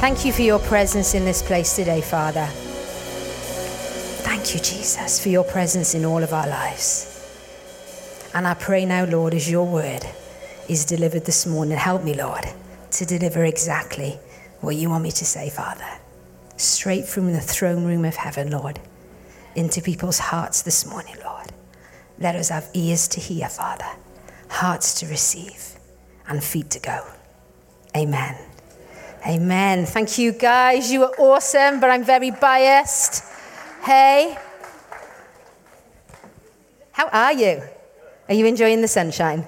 Thank you for your presence in this place today, Father. Thank you, Jesus, for your presence in all of our lives. And I pray now, Lord, as your word is delivered this morning, help me, Lord, to deliver exactly what you want me to say, Father. Straight from the throne room of heaven, Lord, into people's hearts this morning, Lord. Let us have ears to hear, Father, hearts to receive, and feet to go. Amen. Amen. Thank you, guys. You were awesome, but I'm very biased. Hey. How are you? Are you enjoying the sunshine?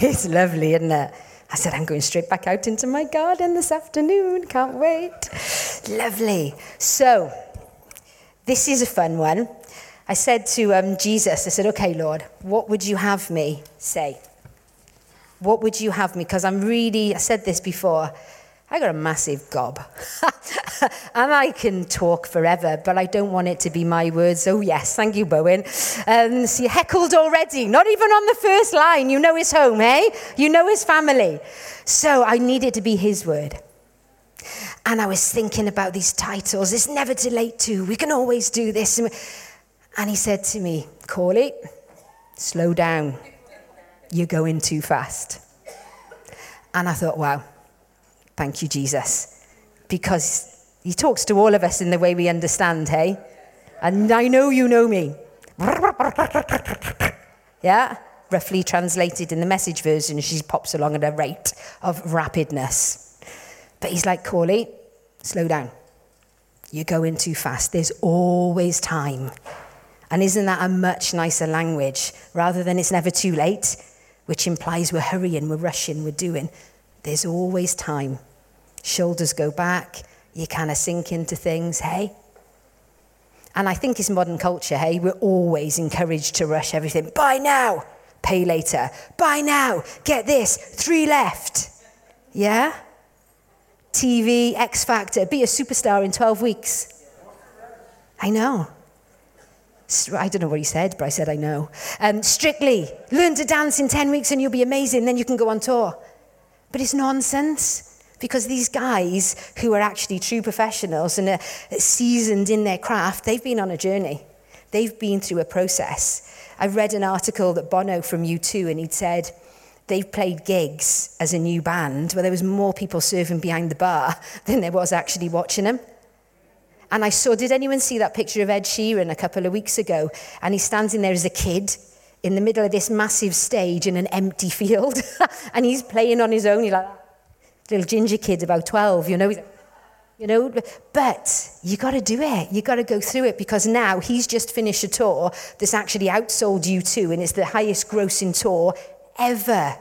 It's lovely, isn't it? I said, I'm going straight back out into my garden this afternoon. Can't wait. Lovely. So, this is a fun one. I said to um, Jesus, I said, okay, Lord, what would you have me say? What would you have me? Because I'm really, I said this before, I got a massive gob. and I can talk forever, but I don't want it to be my words. Oh, yes, thank you, Bowen. Um, so heckled already, not even on the first line. You know his home, eh? You know his family. So I need it to be his word. And I was thinking about these titles. It's never too late to. We can always do this. And he said to me, Corley, slow down. You're going too fast. And I thought, wow Thank you, Jesus. Because he talks to all of us in the way we understand, hey? And I know you know me. Yeah? Roughly translated in the message version, she pops along at a rate of rapidness. But he's like, Corley, slow down. You're going too fast. There's always time. And isn't that a much nicer language rather than it's never too late, which implies we're hurrying, we're rushing, we're doing? There's always time. Shoulders go back. You kind of sink into things, hey? And I think it's modern culture, hey? We're always encouraged to rush everything. Buy now, pay later. Buy now, get this, three left. Yeah? TV, X Factor, be a superstar in 12 weeks. I know. I don't know what he said, but I said I know. Um, strictly, learn to dance in 10 weeks and you'll be amazing, then you can go on tour. But it's nonsense because these guys who are actually true professionals and are seasoned in their craft, they've been on a journey. They've been through a process. I read an article that Bono from U2 and he'd said they've played gigs as a new band where there was more people serving behind the bar than there was actually watching them. And I saw, did anyone see that picture of Ed Sheeran a couple of weeks ago? And he's standing there as a kid in the middle of this massive stage in an empty field. and he's playing on his own. He's like, little ginger kid about 12, you know. You know, but you got to do it. You got to go through it because now he's just finished a tour that's actually outsold U2, and it's the highest grossing tour ever.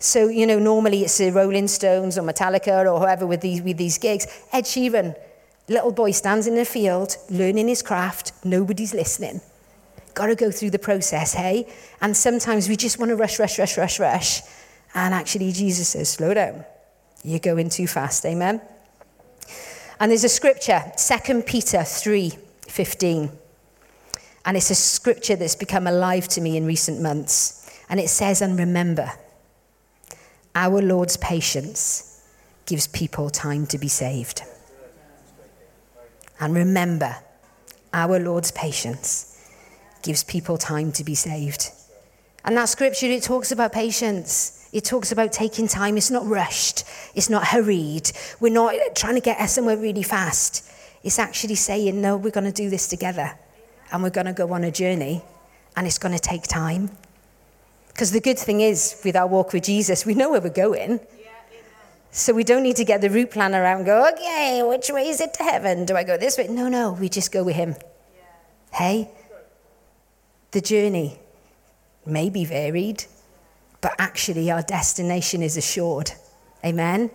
So, you know, normally it's the Rolling Stones or Metallica or whoever with these, with these gigs. Ed Sheeran, little boy stands in the field, learning his craft, nobody's listening. Got to go through the process, hey? And sometimes we just want to rush, rush, rush, rush, rush. And actually, Jesus says, slow down. You're going too fast, amen? And there's a scripture, 2 Peter 3 15. And it's a scripture that's become alive to me in recent months. And it says, And remember, our Lord's patience gives people time to be saved. And remember, our Lord's patience gives people time to be saved. And that scripture, it talks about patience. It talks about taking time. It's not rushed. It's not hurried. We're not trying to get somewhere really fast. It's actually saying, no, we're going to do this together. And we're going to go on a journey. And it's going to take time. Because the good thing is, with our walk with Jesus, we know where we're going. So we don't need to get the route plan around and go, okay, which way is it to heaven? Do I go this way? No, no, we just go with him. Yeah. Hey? The journey may be varied, but actually our destination is assured. Amen?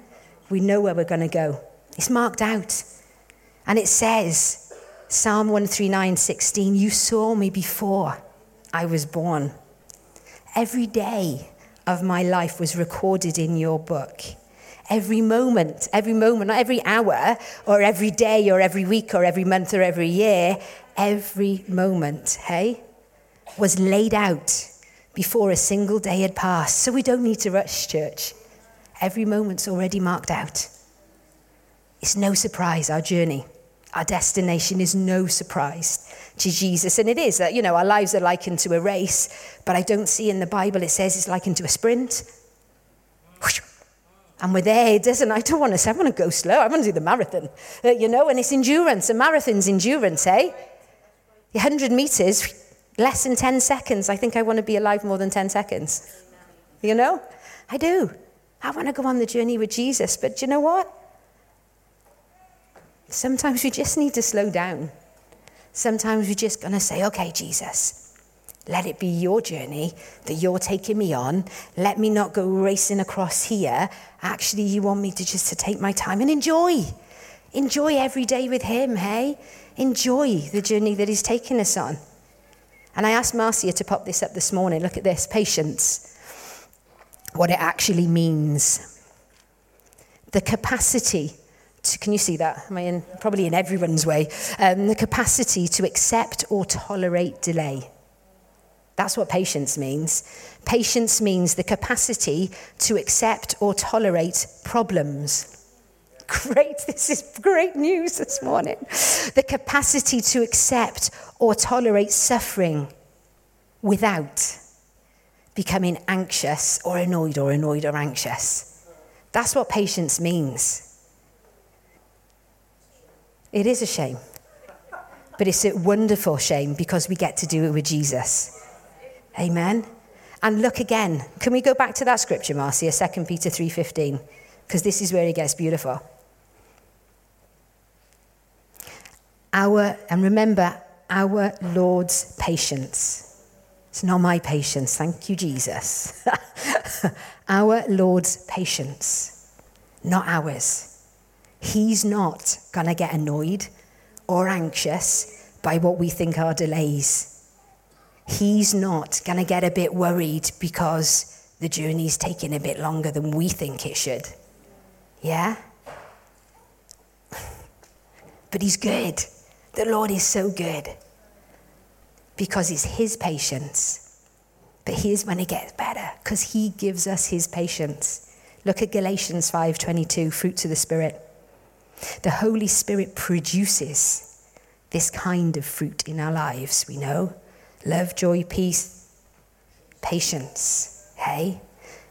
We know where we're going to go. It's marked out. And it says, Psalm 139 16, You saw me before I was born. Every day of my life was recorded in your book. Every moment, every moment, not every hour, or every day, or every week, or every month, or every year, every moment, hey? was laid out before a single day had passed. So we don't need to rush, church. Every moment's already marked out. It's no surprise, our journey. Our destination is no surprise to Jesus. And it is that, you know, our lives are likened to a race, but I don't see in the Bible it says it's likened to a sprint. And we're there, doesn't I don't want to say, I want to go slow. I want to do the marathon, uh, you know, and it's endurance. A marathon's endurance, eh? 100 meters, less than 10 seconds. I think I want to be alive more than 10 seconds. You know? I do. I want to go on the journey with Jesus. But you know what? Sometimes we just need to slow down. Sometimes we're just going to say, okay, Jesus, let it be your journey that you're taking me on. Let me not go racing across here. Actually, you want me to just to take my time and enjoy. Enjoy every day with him, hey? Enjoy the journey that he's taking us on. And I asked Marcia to pop this up this morning. Look at this patience. What it actually means. The capacity to, can you see that? Am I in, probably in everyone's way? Um, the capacity to accept or tolerate delay. That's what patience means. Patience means the capacity to accept or tolerate problems. Great, this is great news this morning. The capacity to accept or tolerate suffering without becoming anxious or annoyed or annoyed or anxious. That's what patience means. It is a shame. But it's a wonderful shame because we get to do it with Jesus. Amen. And look again. Can we go back to that scripture, Marcia, 2 Peter 3:15? Because this is where it gets beautiful. Our and remember our Lord's patience. It's not my patience. Thank you, Jesus. our Lord's patience, not ours. He's not going to get annoyed or anxious by what we think are delays. He's not going to get a bit worried because the journey's taking a bit longer than we think it should. Yeah? But he's good. The Lord is so good because it's his patience. But here's when it gets better because he gives us his patience. Look at Galatians 5:22, fruits of the spirit. The Holy Spirit produces this kind of fruit in our lives, we know love, joy, peace, patience. Hey?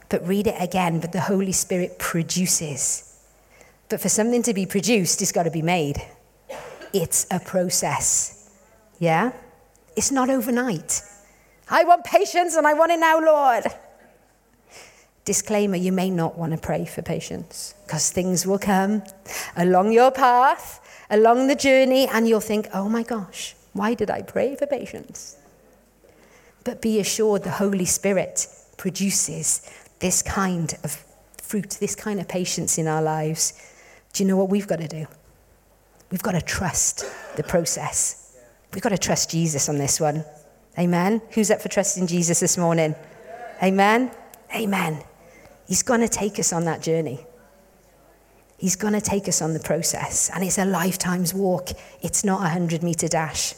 But read it again, but the Holy Spirit produces. But for something to be produced, it's got to be made. It's a process. Yeah? It's not overnight. I want patience and I want it now, Lord. Disclaimer you may not want to pray for patience because things will come along your path, along the journey, and you'll think, oh my gosh, why did I pray for patience? But be assured the Holy Spirit produces this kind of fruit, this kind of patience in our lives. Do you know what we've got to do? We've got to trust the process. We've got to trust Jesus on this one. Amen. Who's up for trusting Jesus this morning? Amen. Amen. He's going to take us on that journey. He's going to take us on the process. And it's a lifetime's walk, it's not a 100 meter dash.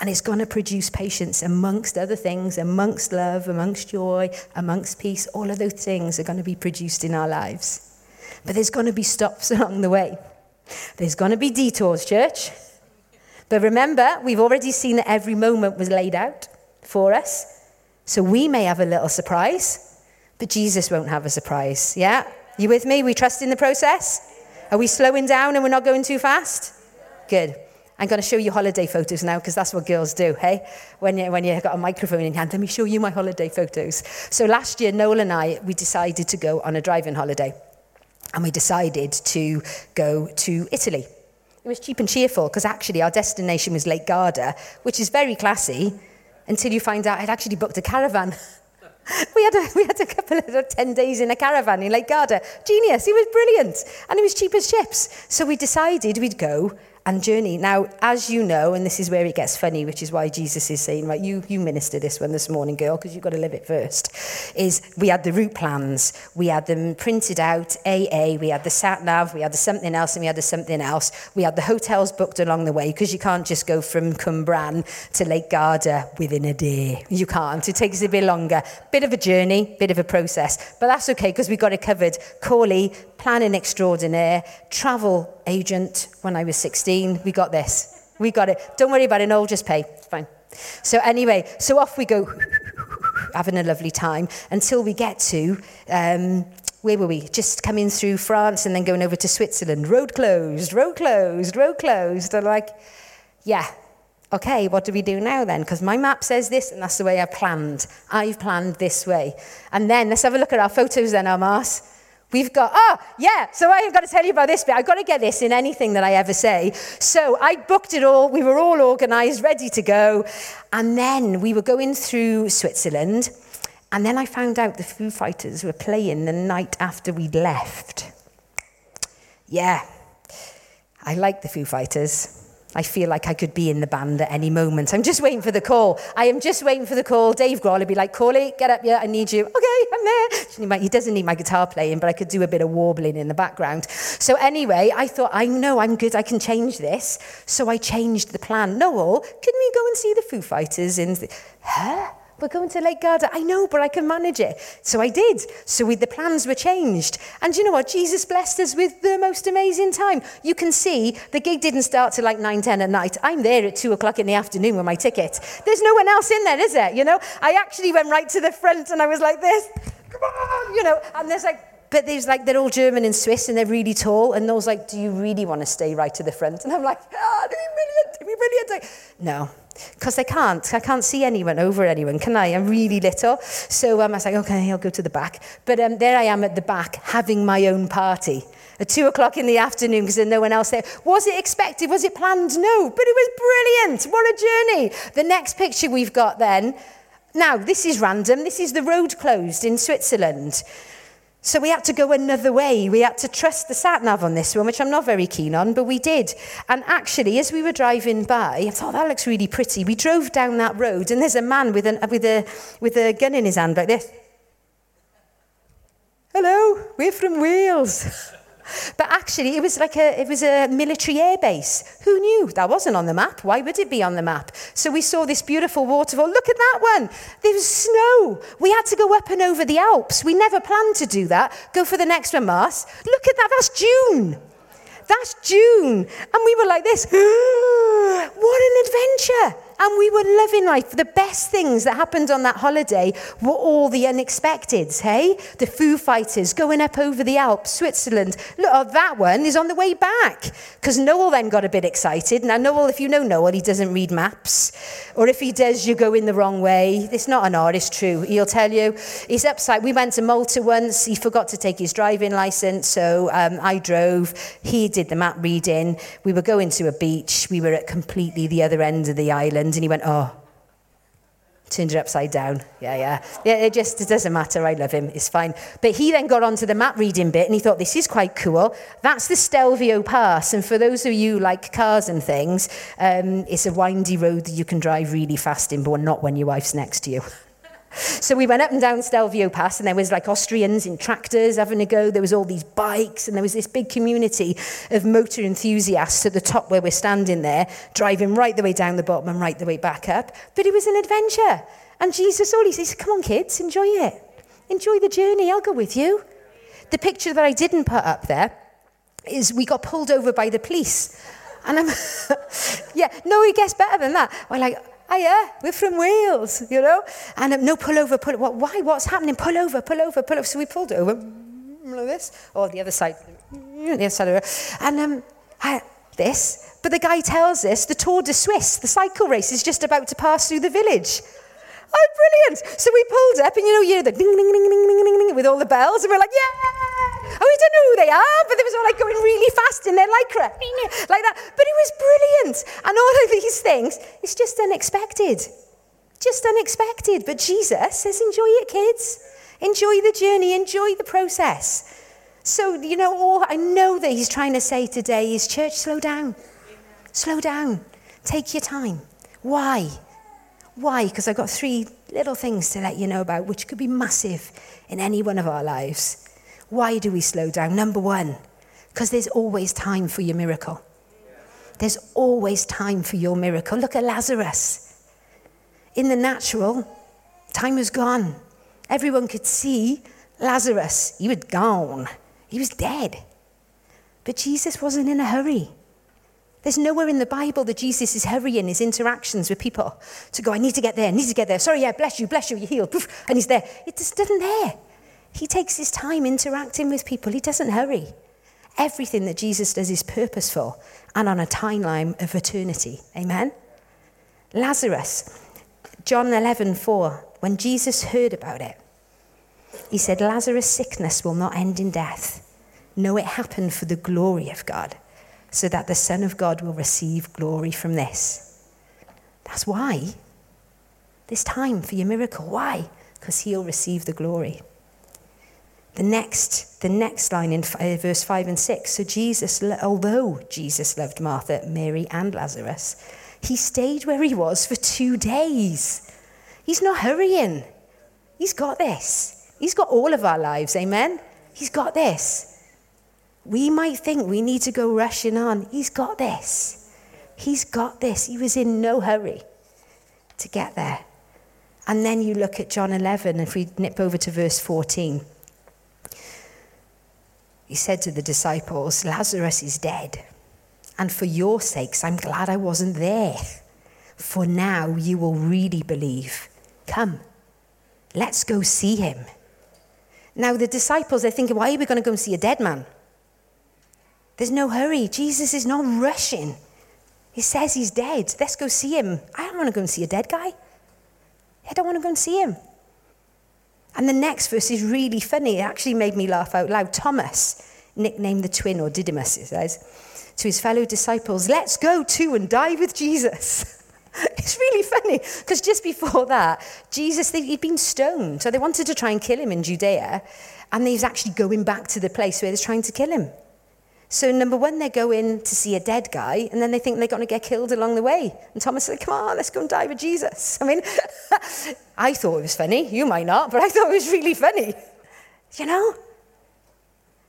And it's going to produce patience amongst other things, amongst love, amongst joy, amongst peace. All of those things are going to be produced in our lives. But there's going to be stops along the way. There's going to be detours, church. But remember, we've already seen that every moment was laid out for us. So we may have a little surprise, but Jesus won't have a surprise. Yeah? You with me? We trust in the process? Are we slowing down and we're not going too fast? Good. I'm going to show you holiday photos now because that's what girls do, hey? When, you, when you've got a microphone in hand, let me show you my holiday photos. So last year, Noel and I, we decided to go on a driving holiday. And we decided to go to Italy. It was cheap and cheerful because actually our destination was Lake Garda, which is very classy until you find out I'd actually booked a caravan. we, had a, we had a couple of 10 days in a caravan in Lake Garda. Genius, it was brilliant. And it was cheap as chips. So we decided we'd go and journey. Now, as you know, and this is where it gets funny, which is why Jesus is saying, right, you, you minister this one this morning, girl, because you've got to live it first, is we had the route plans. We had them printed out, AA, we had the sat-nav, we had the something else, and we had the something else. We had the hotels booked along the way, because you can't just go from Cwmbran to Lake Garda within a day. You can't. It takes a bit longer. Bit of a journey, bit of a process. But that's okay, because we got it covered. Corley, planning extraordinaire, travel agent when I was 16. We got this. We got it. Don't worry about it. No, just pay. It's fine. So anyway, so off we go, having a lovely time until we get to, um, where were we? Just coming through France and then going over to Switzerland. Road closed, road closed, road closed. They're like, yeah, okay, what do we do now then? Because my map says this, and that's the way I planned. I've planned this way. And then let's have a look at our photos then, Armas. We've got, oh, yeah, so I've got to tell you about this bit. I've got to get this in anything that I ever say. So I booked it all. We were all organized, ready to go. And then we were going through Switzerland. And then I found out the Foo Fighters were playing the night after we'd left. Yeah, I like the Foo Fighters. I feel like I could be in the band at any moment. I'm just waiting for the call. I am just waiting for the call. Dave Grohl would be like, Corley, get up here. I need you. Okay, I'm there. He doesn't need my guitar playing, but I could do a bit of warbling in the background. So anyway, I thought, I know I'm good. I can change this. So I changed the plan. Noel, can we go and see the Foo Fighters in... The... Huh? We're going to Lake Garda. I know, but I can manage it. So I did. So we, the plans were changed. And you know what? Jesus blessed us with the most amazing time. You can see the gig didn't start till like 9, 10 at night. I'm there at 2 o'clock in the afternoon with my ticket. There's no one else in there, is there? You know? I actually went right to the front and I was like this. Come on! You know, and there's like but there's like they're all German and Swiss and they're really tall and those like do you really want to stay right to the front and I'm like ah, oh, be brilliant be brilliant no because I can't. I can't see anyone over anyone, can I? I'm really little. So um, I was like, okay, I'll go to the back. But um, there I am at the back having my own party at two o'clock in the afternoon because there's no one else there. Was it expected? Was it planned? No, but it was brilliant. What a journey. The next picture we've got then. Now, this is random. This is the road closed in Switzerland. So we had to go another way. We had to trust the sat nav on this one, which I'm not very keen on, but we did. And actually, as we were driving by, I thought oh, that looks really pretty. We drove down that road, and there's a man with, an, with, a, with a gun in his hand like this. Hello, we're from Wales. Actually, it was like a, it was a military air base. Who knew? That wasn't on the map. Why would it be on the map? So we saw this beautiful waterfall. Look at that one. There was snow. We had to go up and over the Alps. We never planned to do that. Go for the next one, Mars. Look at that. That's June. That's June. And we were like this. what an adventure. And we were living life. The best things that happened on that holiday were all the unexpected, hey? The Foo Fighters going up over the Alps, Switzerland. Look, oh, that one is on the way back. Because Noel then got a bit excited. Now, Noel, if you know Noel, he doesn't read maps. Or if he does, you go in the wrong way. It's not an art, it's true. He'll tell you. He's upside. We went to Malta once. He forgot to take his driving license. So um, I drove. He did the map reading. We were going to a beach. We were at completely the other end of the island and he went, oh, turned it upside down. Yeah, yeah. Yeah, it just it doesn't matter. I love him. It's fine. But he then got onto the map reading bit and he thought, this is quite cool. That's the Stelvio Pass. And for those of you like cars and things, um, it's a windy road that you can drive really fast in, but not when your wife's next to you. So we went up and down Stelvio Pass, and there was like Austrians in tractors having a go. There was all these bikes, and there was this big community of motor enthusiasts at the top where we're standing there, driving right the way down the bottom and right the way back up. But it was an adventure. And Jesus he says, come on, kids, enjoy it. Enjoy the journey. I'll go with you. The picture that I didn't put up there is we got pulled over by the police. And I'm, yeah, no, it gets better than that. We're like, Oh, yeah, we're from Wales, you know? And um, no, pull over, pull what, Why? What's happening? Pull over, pull over, pull over. So we pulled over, like this, or the other side, the other side of it. And um, I, this. But the guy tells us the Tour de Suisse, the cycle race, is just about to pass through the village. Oh, brilliant. So we pulled up, and you know, you hear the ding, ding, ding, ding, ding, ding, ding, with all the bells, and we're like, yeah! Oh, we don't know who they are, but they was all like going really fast in their lycra, like that. But it was brilliant. And all of these things, it's just unexpected. Just unexpected. But Jesus says, enjoy it, kids. Enjoy the journey, enjoy the process. So, you know, all I know that he's trying to say today is, church, slow down. Slow down. Take your time. Why? Why? Because I've got three little things to let you know about, which could be massive in any one of our lives. Why do we slow down? Number one, because there's always time for your miracle. There's always time for your miracle. Look at Lazarus. In the natural, time was gone. Everyone could see Lazarus. He was gone. He was dead. But Jesus wasn't in a hurry. There's nowhere in the Bible that Jesus is hurrying his interactions with people to go, I need to get there, I need to get there. Sorry, yeah, bless you, bless you, you're healed. And he's there. It just isn't there. He takes his time interacting with people. He doesn't hurry. Everything that Jesus does is purposeful and on a timeline of eternity. Amen? Lazarus, John 11, 4, when Jesus heard about it, he said, Lazarus' sickness will not end in death. No, it happened for the glory of God, so that the Son of God will receive glory from this. That's why. This time for your miracle. Why? Because he'll receive the glory. The next, the next line in uh, verse 5 and 6. So Jesus, although Jesus loved Martha, Mary, and Lazarus, he stayed where he was for two days. He's not hurrying. He's got this. He's got all of our lives, amen? He's got this. We might think we need to go rushing on. He's got this. He's got this. He was in no hurry to get there. And then you look at John 11, if we nip over to verse 14. He said to the disciples, Lazarus is dead. And for your sakes, I'm glad I wasn't there. For now you will really believe. Come, let's go see him. Now, the disciples are thinking, why are we going to go and see a dead man? There's no hurry. Jesus is not rushing. He says he's dead. Let's go see him. I don't want to go and see a dead guy. I don't want to go and see him. And the next verse is really funny. It actually made me laugh out loud. Thomas, nicknamed the twin, or Didymus, it says, to his fellow disciples, Let's go too and die with Jesus. it's really funny because just before that, Jesus, he'd been stoned. So they wanted to try and kill him in Judea. And he's actually going back to the place where they're trying to kill him. So, number one, they go in to see a dead guy, and then they think they're going to get killed along the way. And Thomas said, Come on, let's go and die with Jesus. I mean, I thought it was funny. You might not, but I thought it was really funny. You know?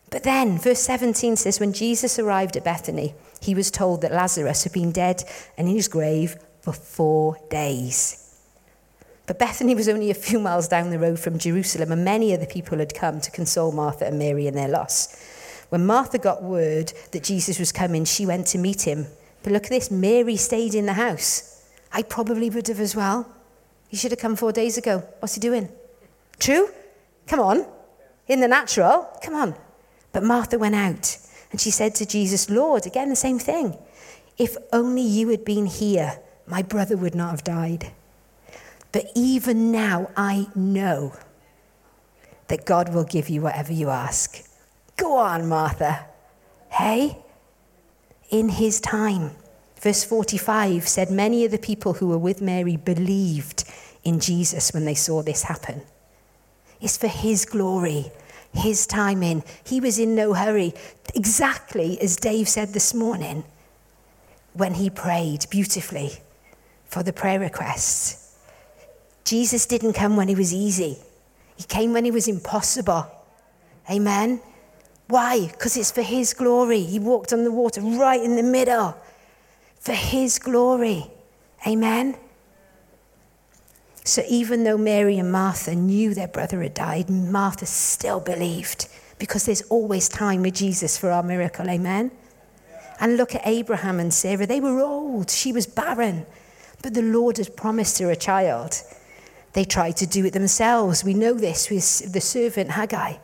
But then, verse 17 says, When Jesus arrived at Bethany, he was told that Lazarus had been dead and in his grave for four days. But Bethany was only a few miles down the road from Jerusalem, and many of the people had come to console Martha and Mary in their loss. When Martha got word that Jesus was coming, she went to meet him. But look at this Mary stayed in the house. I probably would have as well. He should have come four days ago. What's he doing? True? Come on. In the natural? Come on. But Martha went out and she said to Jesus, Lord, again the same thing. If only you had been here, my brother would not have died. But even now I know that God will give you whatever you ask. Go on, Martha. Hey? In his time. Verse 45 said, Many of the people who were with Mary believed in Jesus when they saw this happen. It's for his glory, his timing. He was in no hurry. Exactly as Dave said this morning when he prayed beautifully for the prayer requests. Jesus didn't come when it was easy, he came when it was impossible. Amen. Why? Because it's for His glory. He walked on the water right in the middle for His glory. Amen? So even though Mary and Martha knew their brother had died, Martha still believed because there's always time with Jesus for our miracle. Amen? And look at Abraham and Sarah. They were old, she was barren, but the Lord had promised her a child. They tried to do it themselves. We know this with the servant Hagar.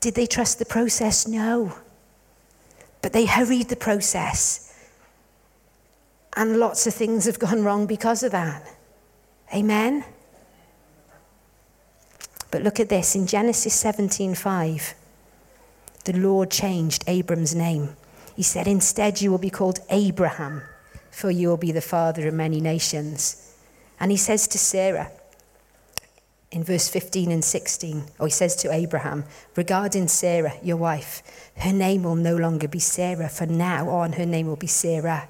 Did they trust the process? No. But they hurried the process. And lots of things have gone wrong because of that. Amen? But look at this in Genesis 17:5. The Lord changed Abram's name. He said, Instead, you will be called Abraham, for you will be the father of many nations. And he says to Sarah, in verse 15 and 16, or he says to Abraham, regarding Sarah, your wife, her name will no longer be Sarai, for now on her name will be Sarah.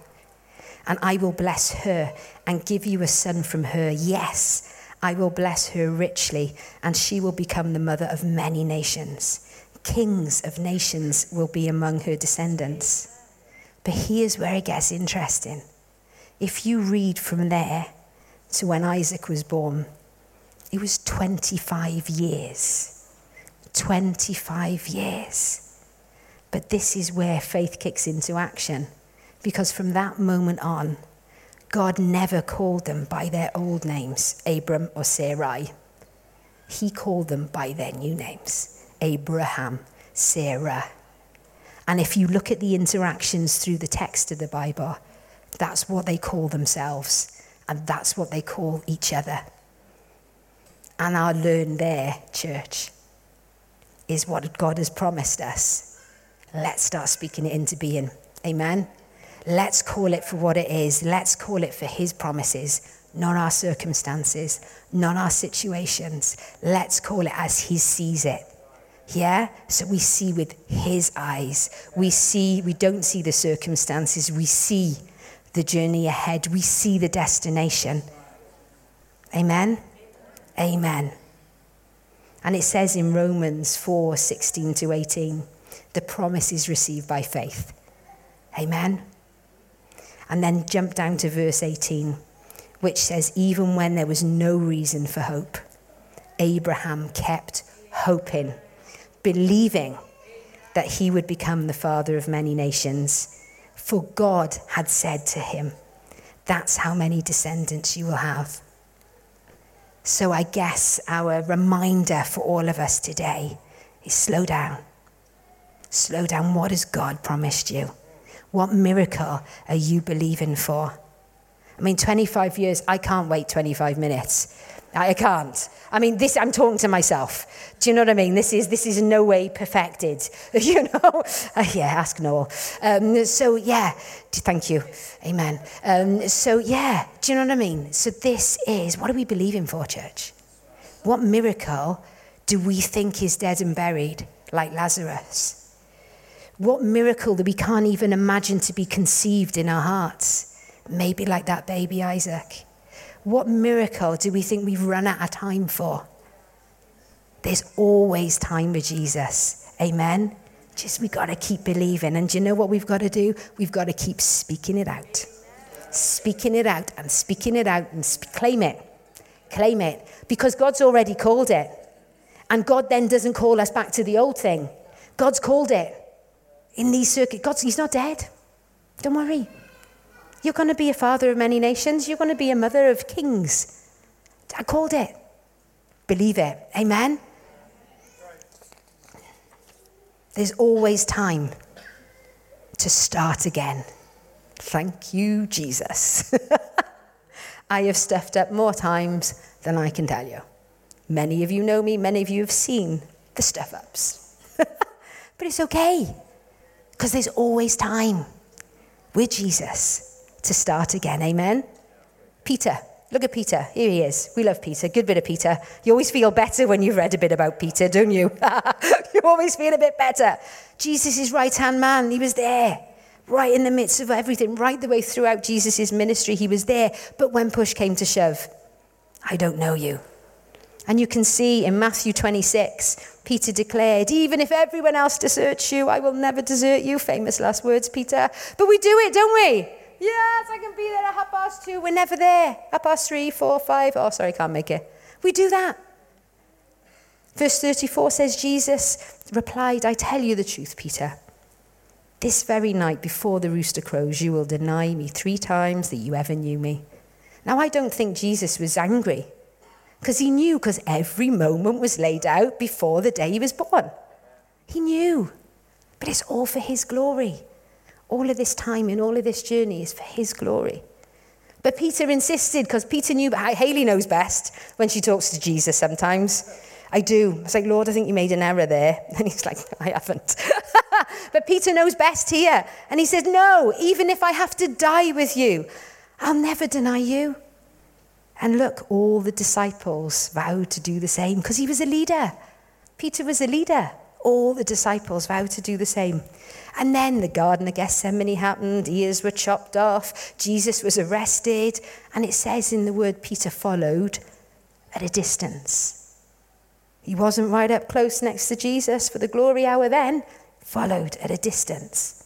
And I will bless her and give you a son from her. Yes, I will bless her richly, and she will become the mother of many nations. Kings of nations will be among her descendants. But here's where it gets interesting. If you read from there to when Isaac was born, it was 25 years. 25 years. But this is where faith kicks into action. Because from that moment on, God never called them by their old names, Abram or Sarai. He called them by their new names, Abraham, Sarah. And if you look at the interactions through the text of the Bible, that's what they call themselves, and that's what they call each other. And our learn there, church, is what God has promised us. Let's start speaking it into being. Amen. Let's call it for what it is. Let's call it for His promises, not our circumstances, not our situations. Let's call it as He sees it. Yeah? So we see with His eyes. We see, we don't see the circumstances, we see the journey ahead, we see the destination. Amen? Amen. And it says in Romans 4 16 to 18, the promise is received by faith. Amen. And then jump down to verse 18, which says, Even when there was no reason for hope, Abraham kept hoping, believing that he would become the father of many nations. For God had said to him, That's how many descendants you will have. So I guess our reminder for all of us today is slow down. Slow down. What has God promised you? What miracle are you believing for? I mean, 25 years, I can't wait 25 minutes. I can't. I mean, this, I'm talking to myself. Do you know what I mean? This is, this is no way perfected. You know? Uh, yeah, ask Noel. Um, so, yeah, thank you. Amen. Um, so, yeah, do you know what I mean? So, this is, what are we believing for, church? What miracle do we think is dead and buried, like Lazarus? What miracle that we can't even imagine to be conceived in our hearts? Maybe like that baby Isaac. What miracle do we think we've run out of time for? There's always time with Jesus. Amen. Just we got to keep believing. And do you know what we've got to do? We've got to keep speaking it out. Speaking it out and speaking it out and sp- claim it. Claim it. Because God's already called it. And God then doesn't call us back to the old thing. God's called it in these circuits. God, He's not dead. Don't worry. You're going to be a father of many nations. You're going to be a mother of kings. I called it. Believe it. Amen? There's always time to start again. Thank you, Jesus. I have stuffed up more times than I can tell you. Many of you know me, many of you have seen the stuff ups. but it's okay. Because there's always time with Jesus to start again. Amen? Peter. Look at Peter. Here he is. We love Peter. Good bit of Peter. You always feel better when you've read a bit about Peter, don't you? you always feel a bit better. Jesus' is right hand man, he was there, right in the midst of everything, right the way throughout Jesus' ministry. He was there. But when push came to shove, I don't know you. And you can see in Matthew 26, Peter declared, Even if everyone else deserts you, I will never desert you. Famous last words, Peter. But we do it, don't we? Yes, I can be there at half past two. We're never there. Half past three, four, five. Oh, sorry, can't make it. We do that. Verse 34 says, Jesus replied, I tell you the truth, Peter. This very night before the rooster crows, you will deny me three times that you ever knew me. Now, I don't think Jesus was angry because he knew, because every moment was laid out before the day he was born. He knew. But it's all for his glory. All of this time and all of this journey is for his glory. But Peter insisted, because Peter knew, Hayley knows best when she talks to Jesus sometimes. I do. I was like, Lord, I think you made an error there. And he's like, I haven't. but Peter knows best here. And he says, No, even if I have to die with you, I'll never deny you. And look, all the disciples vowed to do the same because he was a leader. Peter was a leader. All the disciples vowed to do the same. And then the Garden of Gethsemane happened, ears were chopped off, Jesus was arrested, and it says in the word Peter followed at a distance. He wasn't right up close next to Jesus for the glory hour then, followed at a distance.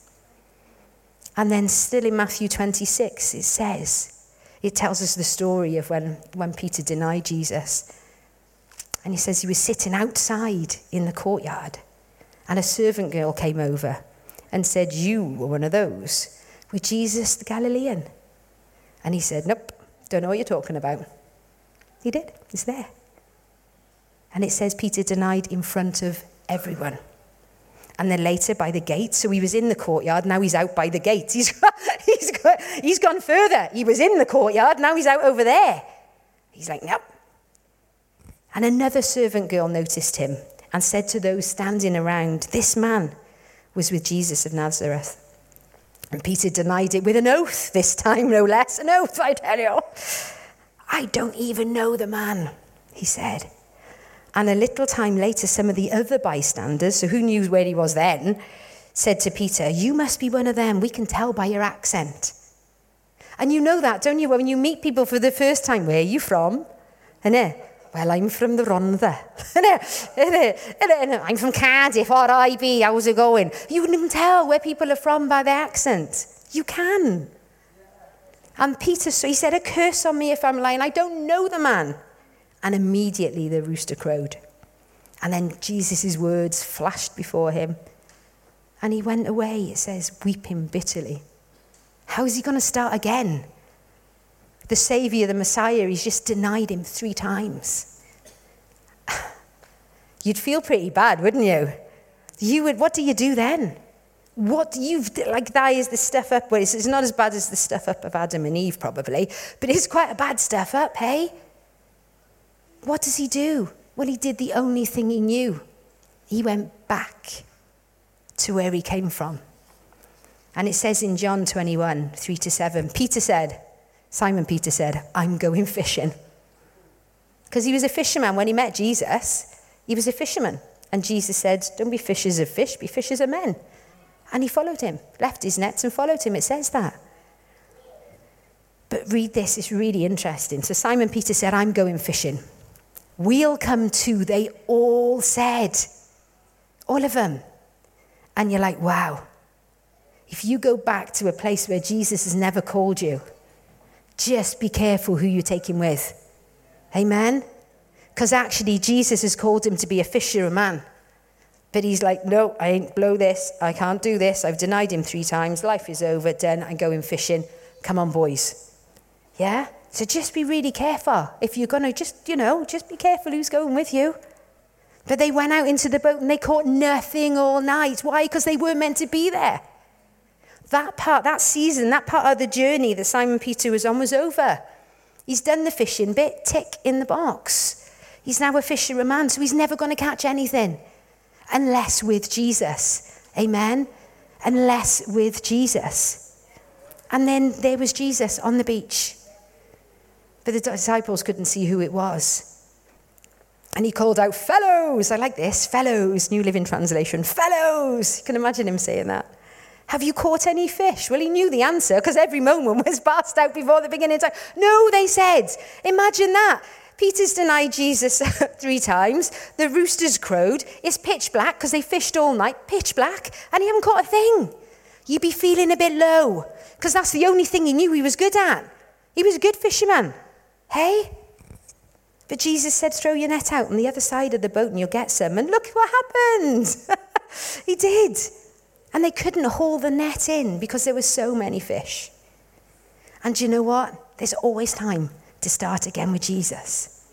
And then, still in Matthew 26, it says, it tells us the story of when, when Peter denied Jesus. And he says he was sitting outside in the courtyard, and a servant girl came over and said, You were one of those with Jesus the Galilean. And he said, Nope, don't know what you're talking about. He did, he's there. And it says Peter denied in front of everyone. And then later by the gate. So he was in the courtyard, now he's out by the gate. He's, he's, he's gone further. He was in the courtyard, now he's out over there. He's like, Nope. And another servant girl noticed him and said to those standing around, This man was with Jesus of Nazareth. And Peter denied it with an oath, this time no less. An oath, I tell you. I don't even know the man, he said. And a little time later, some of the other bystanders, so who knew where he was then, said to Peter, You must be one of them. We can tell by your accent. And you know that, don't you? When you meet people for the first time, where are you from? And well, I'm from the Rhondda. I'm from Cardiff, RIB, how's it going? You can tell where people are from by their accent. You can. And Peter, so he said, a curse on me if I'm lying. I don't know the man. And immediately the rooster crowed. And then Jesus' words flashed before him. And he went away, it says, weeping bitterly. How is he going to start again? The Savior, the Messiah, he's just denied him three times. You'd feel pretty bad, wouldn't you? You would, what do you do then? What you've, like that is the stuff up, well, it's, it's not as bad as the stuff up of Adam and Eve, probably, but it's quite a bad stuff up, hey? What does he do? Well, he did the only thing he knew. He went back to where he came from. And it says in John 21, 3 to 7, Peter said, Simon Peter said, I'm going fishing. Because he was a fisherman when he met Jesus. He was a fisherman. And Jesus said, Don't be fishers of fish, be fishers of men. And he followed him, left his nets and followed him. It says that. But read this, it's really interesting. So Simon Peter said, I'm going fishing. We'll come too, they all said. All of them. And you're like, wow. If you go back to a place where Jesus has never called you, just be careful who you're taking with. Amen? Because actually, Jesus has called him to be a fisher of man. But he's like, no, I ain't blow this. I can't do this. I've denied him three times. Life is over. Done. I'm going fishing. Come on, boys. Yeah? So just be really careful. If you're going to just, you know, just be careful who's going with you. But they went out into the boat and they caught nothing all night. Why? Because they weren't meant to be there. That part, that season, that part of the journey that Simon Peter was on was over. He's done the fishing bit, tick in the box. He's now a fisherman, so he's never going to catch anything unless with Jesus. Amen? Unless with Jesus. And then there was Jesus on the beach. But the disciples couldn't see who it was. And he called out, Fellows! I like this, fellows, New Living Translation, fellows! You can imagine him saying that. Have you caught any fish? Well, he knew the answer because every moment was passed out before the beginning time. No, they said. Imagine that. Peter's denied Jesus three times. The roosters crowed. It's pitch black because they fished all night. Pitch black. And he haven't caught a thing. You'd be feeling a bit low because that's the only thing he knew he was good at. He was a good fisherman. Hey? But Jesus said, throw your net out on the other side of the boat and you'll get some. And look what happened. he did. And they couldn't haul the net in because there were so many fish. And you know what? There's always time to start again with Jesus.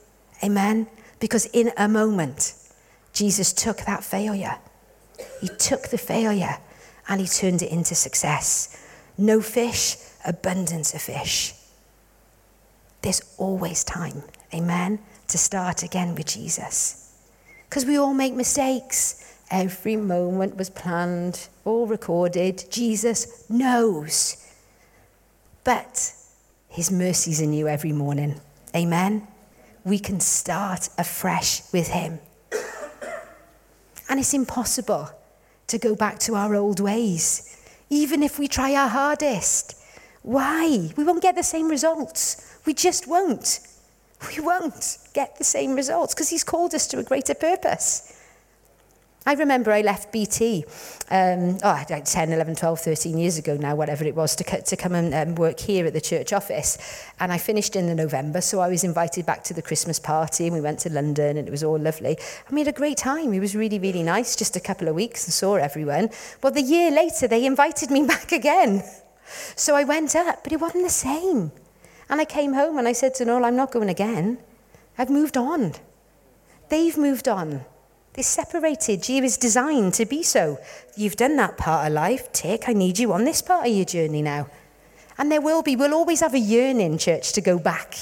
Amen? Because in a moment, Jesus took that failure. He took the failure and he turned it into success. No fish, abundance of fish. There's always time, amen, to start again with Jesus. Because we all make mistakes. Every moment was planned, all recorded. Jesus knows. But his mercies are new every morning. Amen. We can start afresh with him. And it's impossible to go back to our old ways, even if we try our hardest. Why? We won't get the same results. We just won't. We won't get the same results because he's called us to a greater purpose. I remember I left BT, um, oh, like 10, 11, 12, 13 years ago now, whatever it was, to, to come and um, work here at the church office. And I finished in the November, so I was invited back to the Christmas party, and we went to London, and it was all lovely. And we had a great time. It was really, really nice, just a couple of weeks, and saw everyone. But the year later, they invited me back again. So I went up, but it wasn't the same. And I came home, and I said to Noel, I'm not going again. I've moved on. They've moved on. They're separated. You is designed to be so. You've done that part of life. Tick, I need you on this part of your journey now. And there will be, we'll always have a yearning, church, to go back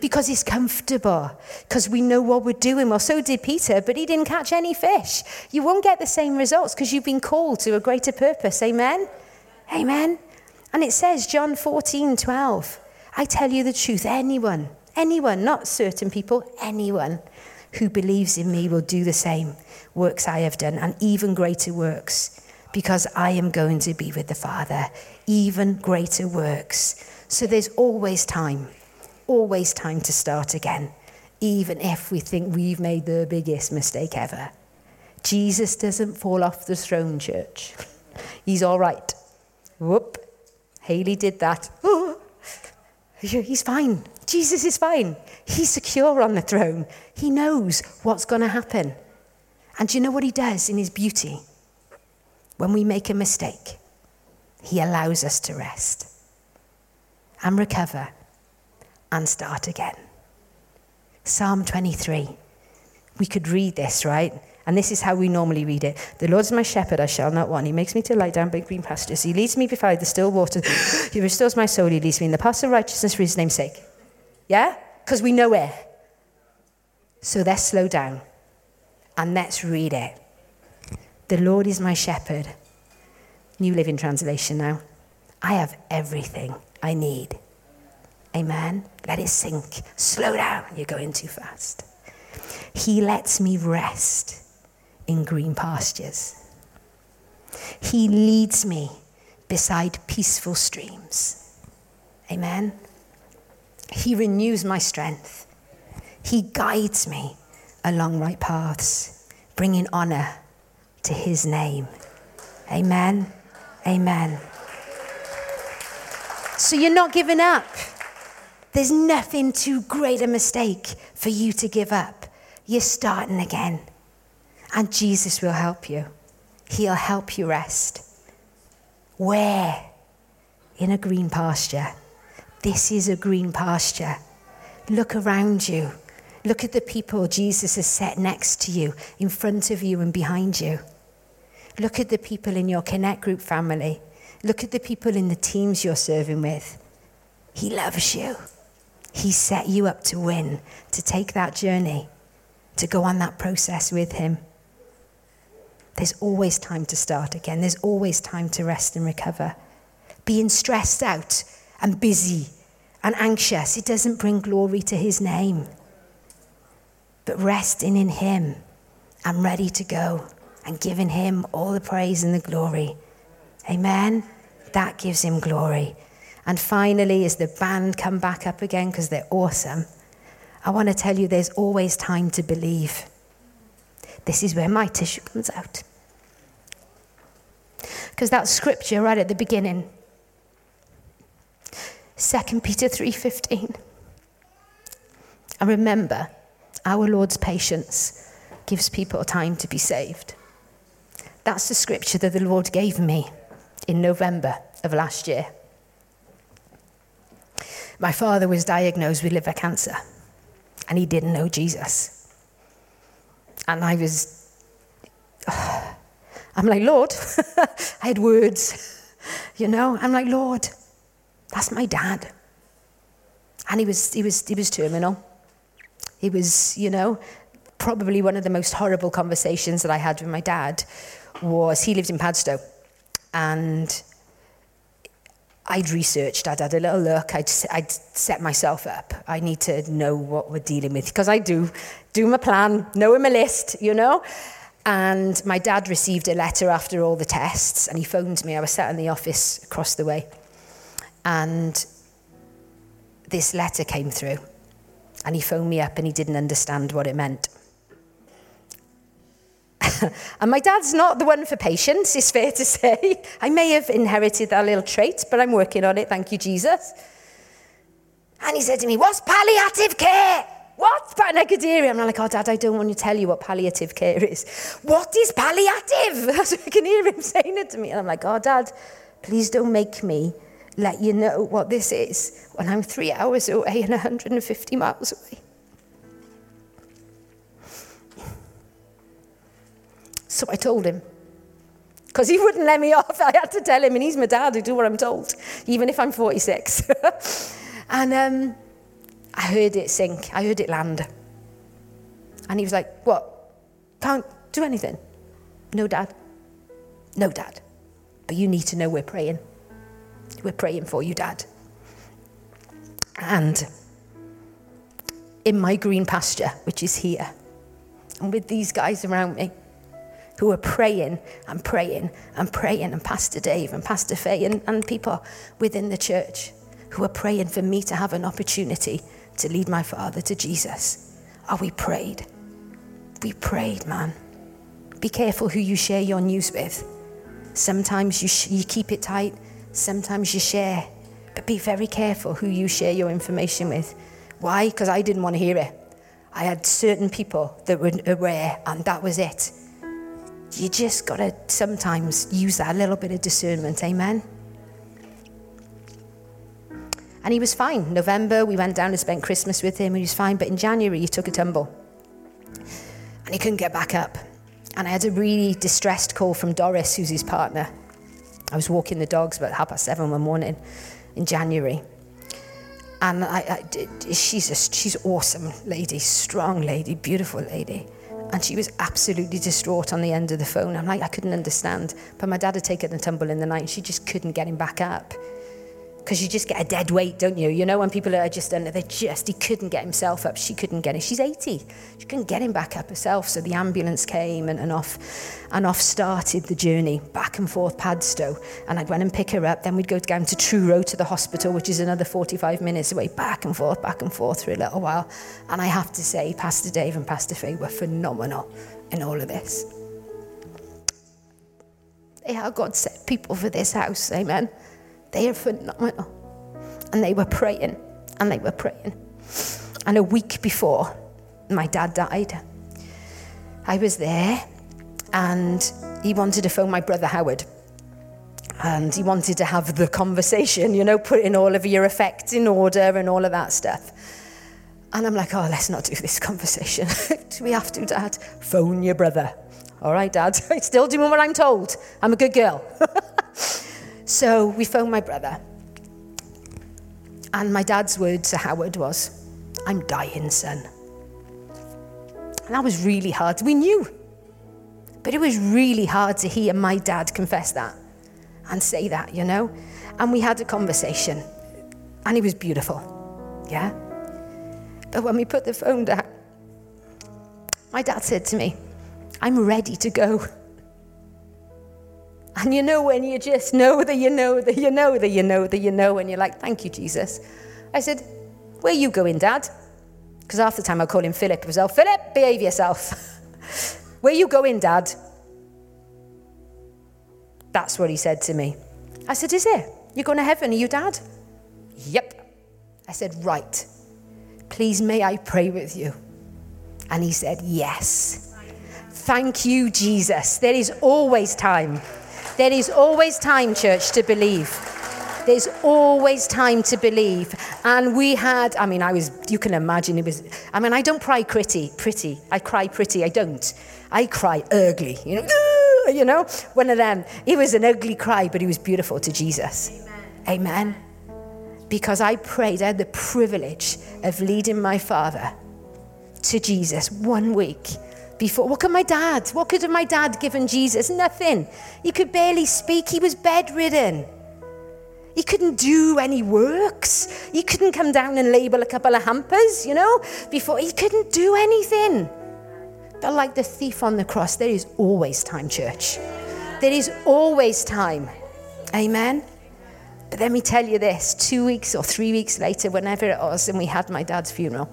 because it's comfortable, because we know what we're doing. Well, so did Peter, but he didn't catch any fish. You won't get the same results because you've been called to a greater purpose. Amen? Amen. And it says, John 14, 12, I tell you the truth, anyone, anyone, not certain people, anyone who believes in me will do the same works I have done, and even greater works, because I am going to be with the Father. Even greater works. So there's always time, always time to start again, even if we think we've made the biggest mistake ever. Jesus doesn't fall off the throne, church. He's all right. Whoop. Hayley did that. Oh, he's fine. Jesus is fine. He's secure on the throne. He knows what's going to happen. And do you know what he does in his beauty? When we make a mistake, he allows us to rest and recover and start again. Psalm 23. We could read this, right? And this is how we normally read it. The Lord is my shepherd, I shall not want. He makes me to lie down by green pastures. He leads me beside the still waters. he restores my soul. He leads me in the paths of righteousness for his name's sake. Yeah? Because we know it. So let's slow down and let's read it. The Lord is my shepherd. New Living Translation now. I have everything I need. Amen. Let it sink. Slow down. You're going too fast. He lets me rest in green pastures. He leads me beside peaceful streams. Amen. He renews my strength. He guides me along right paths, bringing honor to his name. Amen. Amen. So you're not giving up. There's nothing too great a mistake for you to give up. You're starting again. And Jesus will help you. He'll help you rest. Where? In a green pasture. This is a green pasture. Look around you. Look at the people Jesus has set next to you, in front of you, and behind you. Look at the people in your Connect Group family. Look at the people in the teams you're serving with. He loves you. He set you up to win, to take that journey, to go on that process with Him. There's always time to start again. There's always time to rest and recover. Being stressed out and busy and anxious, it doesn't bring glory to his name. But resting in him and ready to go and giving him all the praise and the glory. Amen. That gives him glory. And finally, as the band come back up again because they're awesome, I want to tell you there's always time to believe. This is where my tissue comes out. Because that scripture right at the beginning 2 Peter 3:15. And remember, our Lord's patience gives people time to be saved. That's the scripture that the Lord gave me in November of last year. My father was diagnosed with liver cancer and he didn't know Jesus. And I was, oh, I'm like, Lord, I had words, you know, I'm like, Lord, that's my dad. And he was, he was, he was terminal. He was, you know, probably one of the most horrible conversations that I had with my dad was he lived in Padstow. And I'd researched, I'd had a little look, I'd, I'd set myself up. I need to know what we're dealing with because I do, do my plan, know my list, you know. And my dad received a letter after all the tests and he phoned me. I was sat in the office across the way. And this letter came through. And he phoned me up and he didn't understand what it meant. and my dad's not the one for patience, it's fair to say. I may have inherited that little trait, but I'm working on it, thank you, Jesus. And he said to me, What's palliative care? What's palliative? I'm like, Oh, Dad, I don't want to tell you what palliative care is. What is palliative? I can hear him saying it to me. And I'm like, Oh, Dad, please don't make me let you know what this is when I'm three hours away and 150 miles away. So I told him. Because he wouldn't let me off. I had to tell him, and he's my dad, I do what I'm told, even if I'm 46. and um, I heard it sink, I heard it land. And he was like, What? Can't do anything? No, dad. No, dad. But you need to know we're praying. We're praying for you, dad. And in my green pasture, which is here, and with these guys around me, who are praying and praying and praying, and Pastor Dave and Pastor Faye and, and people within the church who are praying for me to have an opportunity to lead my father to Jesus. Oh, we prayed. We prayed, man. Be careful who you share your news with. Sometimes you, sh- you keep it tight, sometimes you share. But be very careful who you share your information with. Why? Because I didn't want to hear it. I had certain people that were aware, and that was it you just got to sometimes use that little bit of discernment. Amen. And he was fine. November, we went down and spent Christmas with him. And he was fine. But in January, he took a tumble. And he couldn't get back up. And I had a really distressed call from Doris, who's his partner. I was walking the dogs about half past seven one morning in January. And I, I, she's, a, she's awesome lady, strong lady, beautiful lady. And she was absolutely distraught on the end of the phone. I'm like, I couldn't understand. But my dad had taken a tumble in the night she just couldn't get him back up. Because you just get a dead weight, don't you? You know, when people are just under, they just, he couldn't get himself up. She couldn't get him. She's 80. She couldn't get him back up herself. So the ambulance came and, and off and off started the journey back and forth Padstow. And I'd went and pick her up. Then we'd go down to Truro to the hospital, which is another 45 minutes away, back and forth, back and forth for a little while. And I have to say, Pastor Dave and Pastor Faye were phenomenal in all of this. They are God set people for this house, amen. They are phenomenal. And they were praying, and they were praying. And a week before my dad died, I was there, and he wanted to phone my brother Howard. And he wanted to have the conversation, you know, putting all of your effects in order and all of that stuff. And I'm like, oh, let's not do this conversation. do we have to, Dad? Phone your brother. All right, Dad. I'm still doing what I'm told. I'm a good girl. So we phoned my brother. And my dad's words to Howard was, I'm dying, son. And that was really hard. We knew. But it was really hard to hear my dad confess that and say that, you know? And we had a conversation. And it was beautiful. Yeah? But when we put the phone down, my dad said to me, I'm ready to go. And you know when you just know that you know that you know that you know that you know, and you're like, thank you, Jesus. I said, where you going, Dad? Because half the time I call him Philip. was, oh, Philip, behave yourself. where you going, Dad? That's what he said to me. I said, is it? You're going to heaven, are you, Dad? Yep. I said, right. Please, may I pray with you? And he said, yes. Thank you, Jesus. There is always time. There is always time, church, to believe. There's always time to believe. And we had, I mean, I was, you can imagine it was, I mean, I don't cry pretty, pretty. I cry pretty, I don't. I cry ugly, you know, you know, one of them. It was an ugly cry, but it was beautiful to Jesus. Amen. Amen. Because I prayed, I had the privilege of leading my father to Jesus one week before. What could my dad? What could have my dad given Jesus? Nothing. He could barely speak. He was bedridden. He couldn't do any works. He couldn't come down and label a couple of hampers, you know, before he couldn't do anything. But like the thief on the cross, there is always time, church. There is always time. Amen. But let me tell you this two weeks or three weeks later, whenever it was, and we had my dad's funeral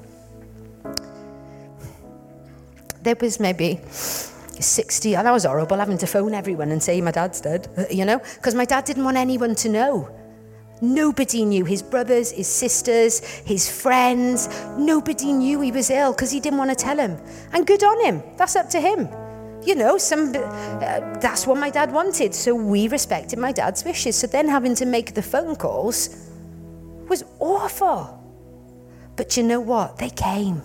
there was maybe 60, and that was horrible having to phone everyone and say my dad's dead, uh, you know, because my dad didn't want anyone to know. Nobody knew his brothers, his sisters, his friends. Nobody knew he was ill because he didn't want to tell him. And good on him. That's up to him. You know, some, uh, that's what my dad wanted. So we respected my dad's wishes. So then having to make the phone calls was awful. But you know what? They came.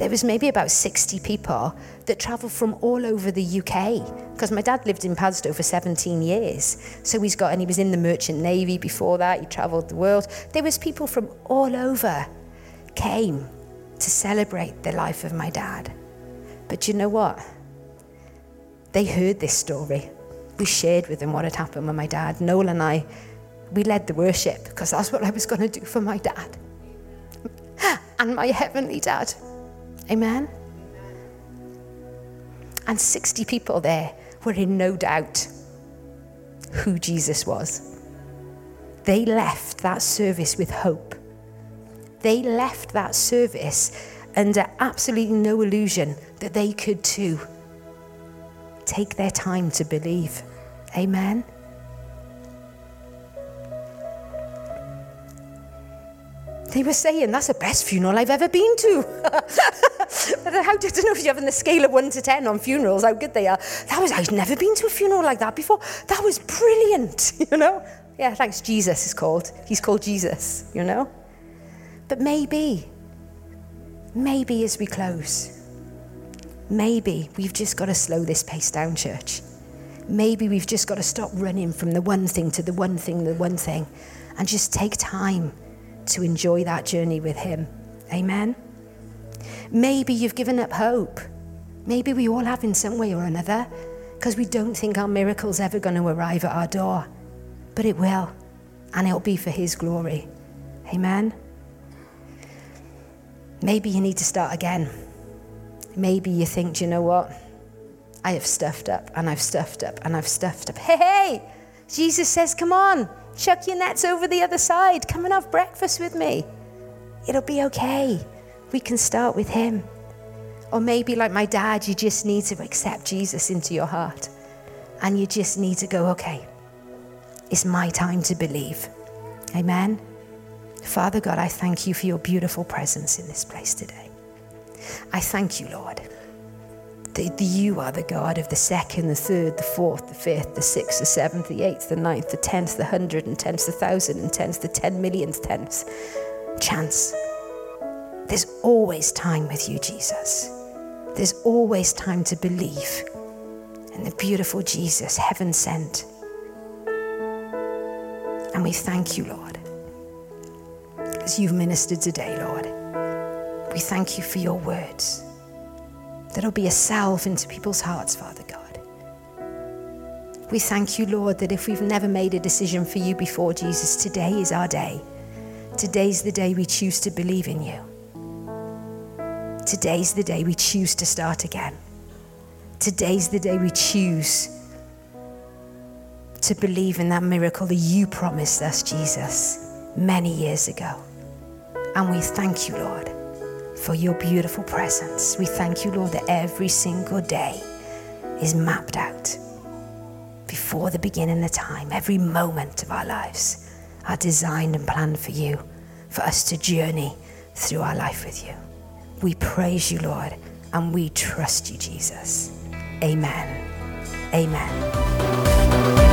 There was maybe about 60 people that travelled from all over the UK because my dad lived in Padstow for 17 years. So he's got, and he was in the Merchant Navy before that. He travelled the world. There was people from all over came to celebrate the life of my dad. But you know what? They heard this story. We shared with them what had happened with my dad. Noel and I, we led the worship because that's what I was going to do for my dad and my heavenly dad. Amen? And 60 people there were in no doubt who Jesus was. They left that service with hope. They left that service under absolutely no illusion that they could too take their time to believe. Amen. They were saying, that's the best funeral I've ever been to. how, I don't know if you're having the scale of 1 to 10 on funerals, how good they are. That was, I've never been to a funeral like that before. That was brilliant, you know? Yeah, thanks, Jesus is called. He's called Jesus, you know? But maybe, maybe as we close, maybe we've just got to slow this pace down, church. Maybe we've just got to stop running from the one thing to the one thing, the one thing, and just take time to enjoy that journey with Him. Amen. Maybe you've given up hope. Maybe we all have in some way or another because we don't think our miracle's ever going to arrive at our door. But it will, and it'll be for His glory. Amen. Maybe you need to start again. Maybe you think, Do you know what? I have stuffed up and I've stuffed up and I've stuffed up. Hey, hey! Jesus says, Come on, chuck your nets over the other side. Come and have breakfast with me. It'll be okay. We can start with Him. Or maybe, like my dad, you just need to accept Jesus into your heart. And you just need to go, okay, it's my time to believe. Amen. Father God, I thank you for your beautiful presence in this place today. I thank you, Lord you are the God of the second, the third, the fourth, the fifth, the sixth, the seventh, the eighth, the ninth, the tenth, the hundred, and tenth, the thousand, and tenth, the ten millionth tenth chance. There's always time with you, Jesus. There's always time to believe in the beautiful Jesus, heaven sent. And we thank you, Lord, as you've ministered today, Lord. We thank you for your words that'll be a salve into people's hearts, Father God. We thank you, Lord, that if we've never made a decision for you before, Jesus, today is our day. Today's the day we choose to believe in you. Today's the day we choose to start again. Today's the day we choose to believe in that miracle that you promised us, Jesus, many years ago. And we thank you, Lord for your beautiful presence. We thank you, Lord, that every single day is mapped out before the beginning of time. Every moment of our lives are designed and planned for you, for us to journey through our life with you. We praise you, Lord, and we trust you, Jesus. Amen. Amen.